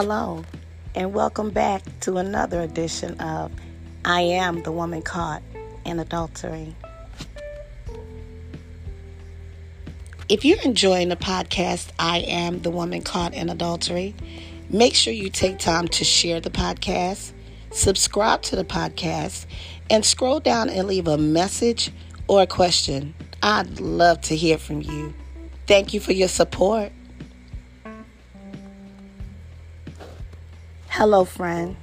Hello, and welcome back to another edition of I Am the Woman Caught in Adultery. If you're enjoying the podcast, I Am the Woman Caught in Adultery, make sure you take time to share the podcast, subscribe to the podcast, and scroll down and leave a message or a question. I'd love to hear from you. Thank you for your support. Hello, friend.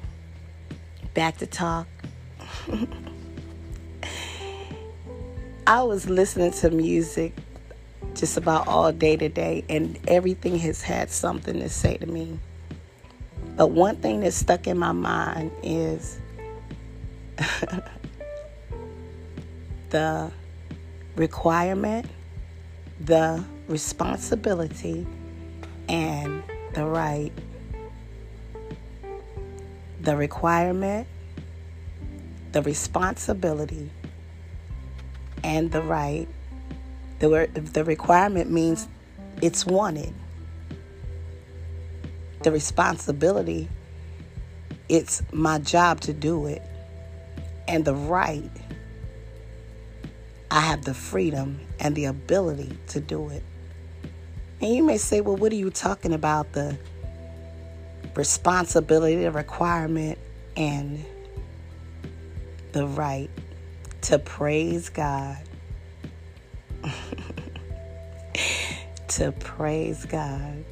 Back to talk. I was listening to music just about all day today, and everything has had something to say to me. But one thing that stuck in my mind is the requirement, the responsibility, and the right. The requirement, the responsibility, and the right. The, the requirement means it's wanted. The responsibility, it's my job to do it. And the right, I have the freedom and the ability to do it. And you may say, well, what are you talking about? The responsibility, the requirement, and the right to praise God. to praise God.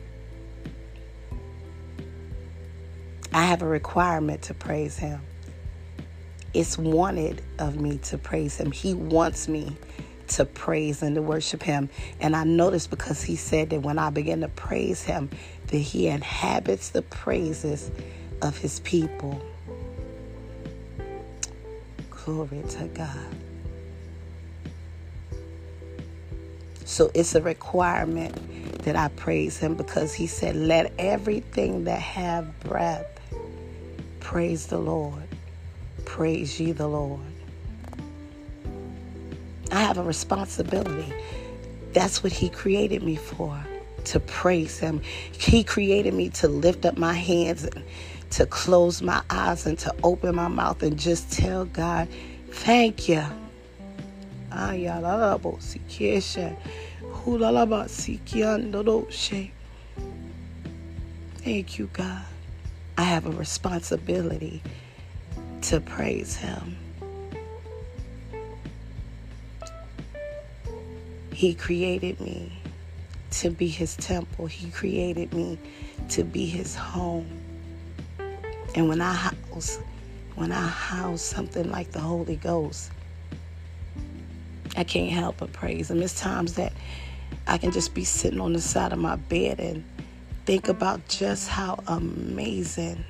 I have a requirement to praise Him. It's wanted of me to praise Him. He wants me to praise and to worship Him. And I noticed because He said that when I begin to praise Him, that He inhabits the praises of His people. Glory to God. So it's a requirement that I praise him because he said, Let everything that have breath praise the Lord. Praise ye the Lord. I have a responsibility. That's what he created me for to praise him. He created me to lift up my hands and to close my eyes and to open my mouth and just tell God, Thank you. Thank you, God. I have a responsibility to praise Him. He created me to be His temple, He created me to be His home. And when I house, when I house something like the Holy Ghost, I can't help but praise Him. There's times that I can just be sitting on the side of my bed and think about just how amazing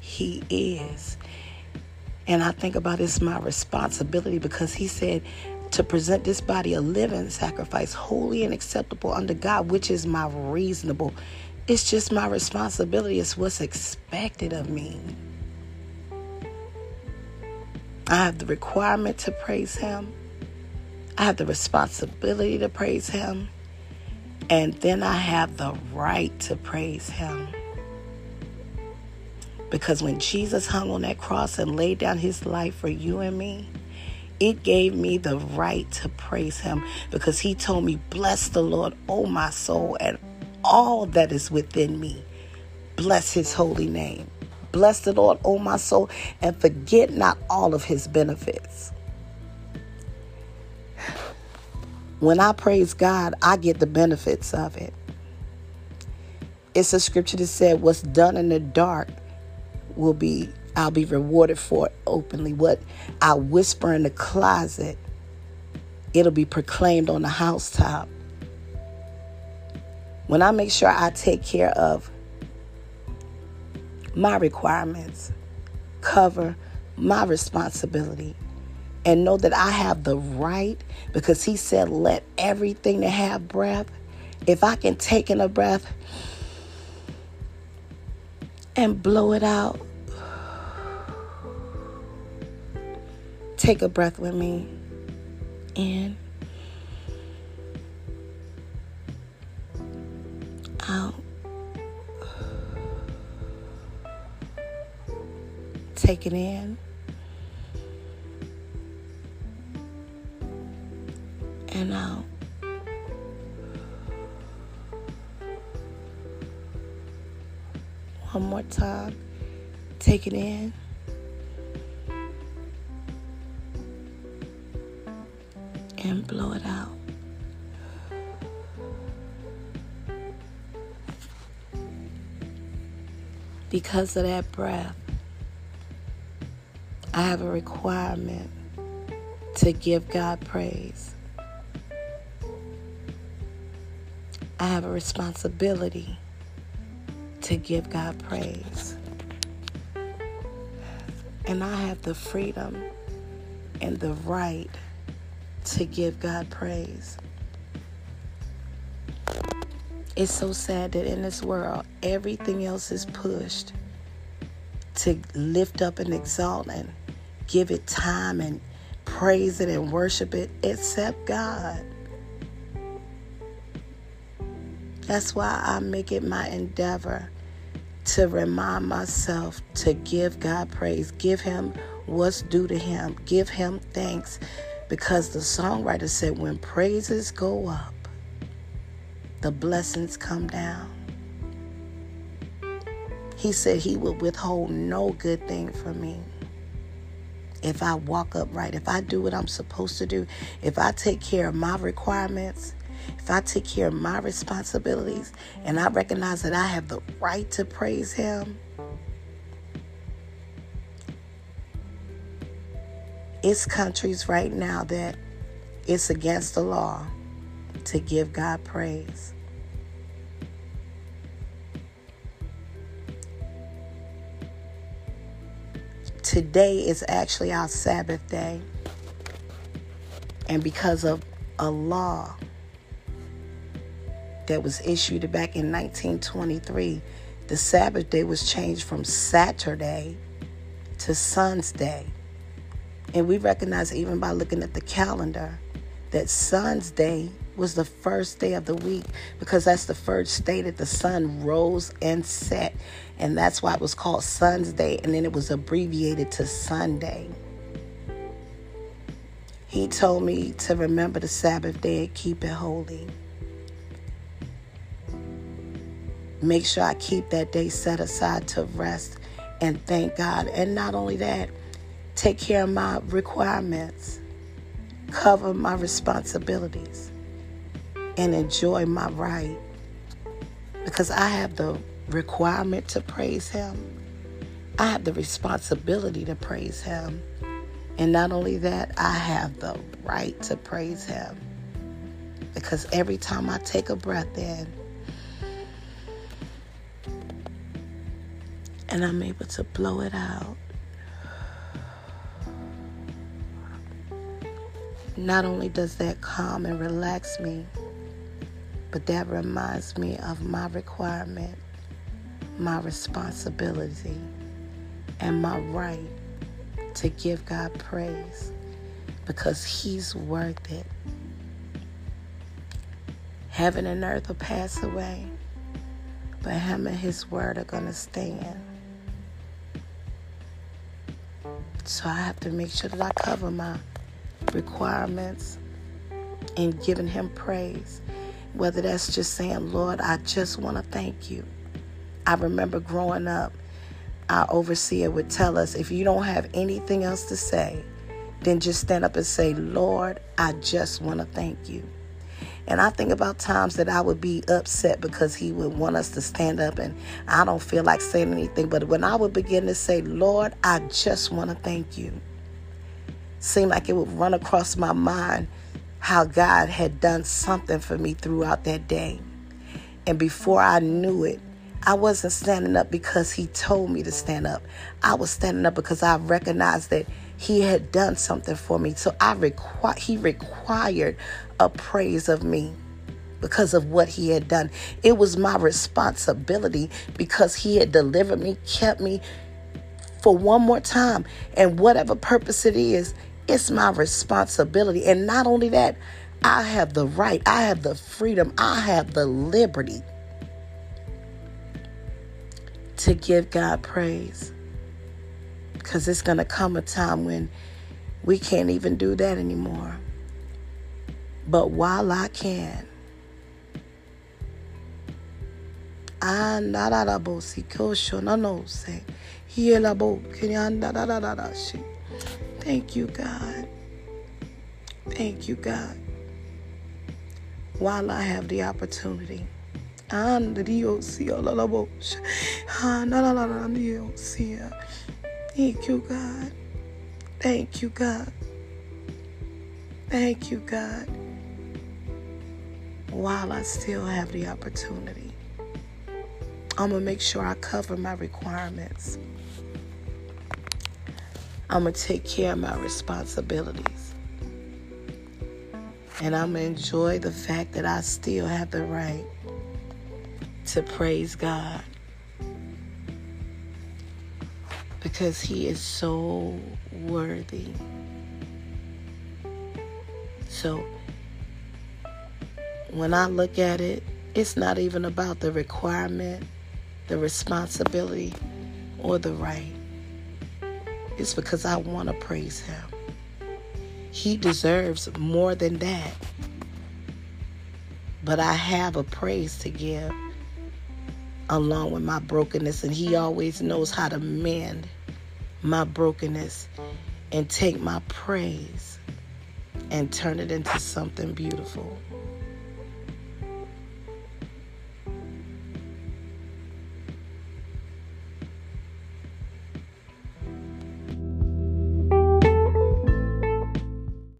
He is. And I think about it's my responsibility because He said to present this body a living sacrifice, holy and acceptable unto God, which is my reasonable. It's just my responsibility. It's what's expected of me. I have the requirement to praise Him. I have the responsibility to praise Him. And then I have the right to praise Him. Because when Jesus hung on that cross and laid down His life for you and me, it gave me the right to praise Him because He told me, Bless the Lord, O my soul, and all that is within me. Bless His holy name. Bless the Lord, O my soul, and forget not all of His benefits. When I praise God, I get the benefits of it. It's a scripture that said, What's done in the dark will be, I'll be rewarded for it openly. What I whisper in the closet, it'll be proclaimed on the housetop. When I make sure I take care of my requirements, cover my responsibility, and know that I have the right because He said, let everything that have breath, if I can take in a breath and blow it out, take a breath with me in, out. Take it in. And out. One more time. Take it in. And blow it out. Because of that breath, I have a requirement to give God praise. I have a responsibility to give God praise. And I have the freedom and the right to give God praise. It's so sad that in this world, everything else is pushed to lift up and exalt and give it time and praise it and worship it except God. That's why I make it my endeavor to remind myself to give God praise, give Him what's due to Him, give Him thanks. Because the songwriter said, when praises go up, the blessings come down. He said he would withhold no good thing from me. If I walk upright, if I do what I'm supposed to do, if I take care of my requirements, if I take care of my responsibilities, and I recognize that I have the right to praise Him, it's countries right now that it's against the law to give God praise. today is actually our Sabbath day. And because of a law that was issued back in 1923, the Sabbath day was changed from Saturday to Son's Day. And we recognize even by looking at the calendar that Son's Day was the first day of the week because that's the first day that the sun rose and set. And that's why it was called Sun's Day. And then it was abbreviated to Sunday. He told me to remember the Sabbath day and keep it holy. Make sure I keep that day set aside to rest and thank God. And not only that, take care of my requirements, cover my responsibilities and enjoy my right because I have the requirement to praise Him. I have the responsibility to praise Him. And not only that, I have the right to praise Him. Because every time I take a breath in and I'm able to blow it out, not only does that calm and relax me, but that reminds me of my requirement, my responsibility, and my right to give God praise because He's worth it. Heaven and earth will pass away, but Him and His word are going to stand. So I have to make sure that I cover my requirements and giving Him praise. Whether that's just saying, Lord, I just want to thank you. I remember growing up, our overseer would tell us if you don't have anything else to say, then just stand up and say, Lord, I just want to thank you. And I think about times that I would be upset because he would want us to stand up and I don't feel like saying anything. But when I would begin to say, Lord, I just want to thank you, seemed like it would run across my mind how God had done something for me throughout that day. And before I knew it, I wasn't standing up because he told me to stand up. I was standing up because I recognized that he had done something for me. So I requ- he required a praise of me because of what he had done. It was my responsibility because he had delivered me, kept me for one more time. And whatever purpose it is, it's my responsibility. And not only that, I have the right, I have the freedom, I have the liberty to give God praise. Because it's going to come a time when we can't even do that anymore. But while I can, Thank you, God. Thank you, God. While I have the opportunity. Thank you, God. Thank you, God. Thank you, God. While I still have the opportunity, I'm going to make sure I cover my requirements. I'm going to take care of my responsibilities. And I'm going to enjoy the fact that I still have the right to praise God. Because He is so worthy. So, when I look at it, it's not even about the requirement, the responsibility, or the right. It's because I want to praise Him. He deserves more than that. But I have a praise to give along with my brokenness, and He always knows how to mend my brokenness and take my praise and turn it into something beautiful.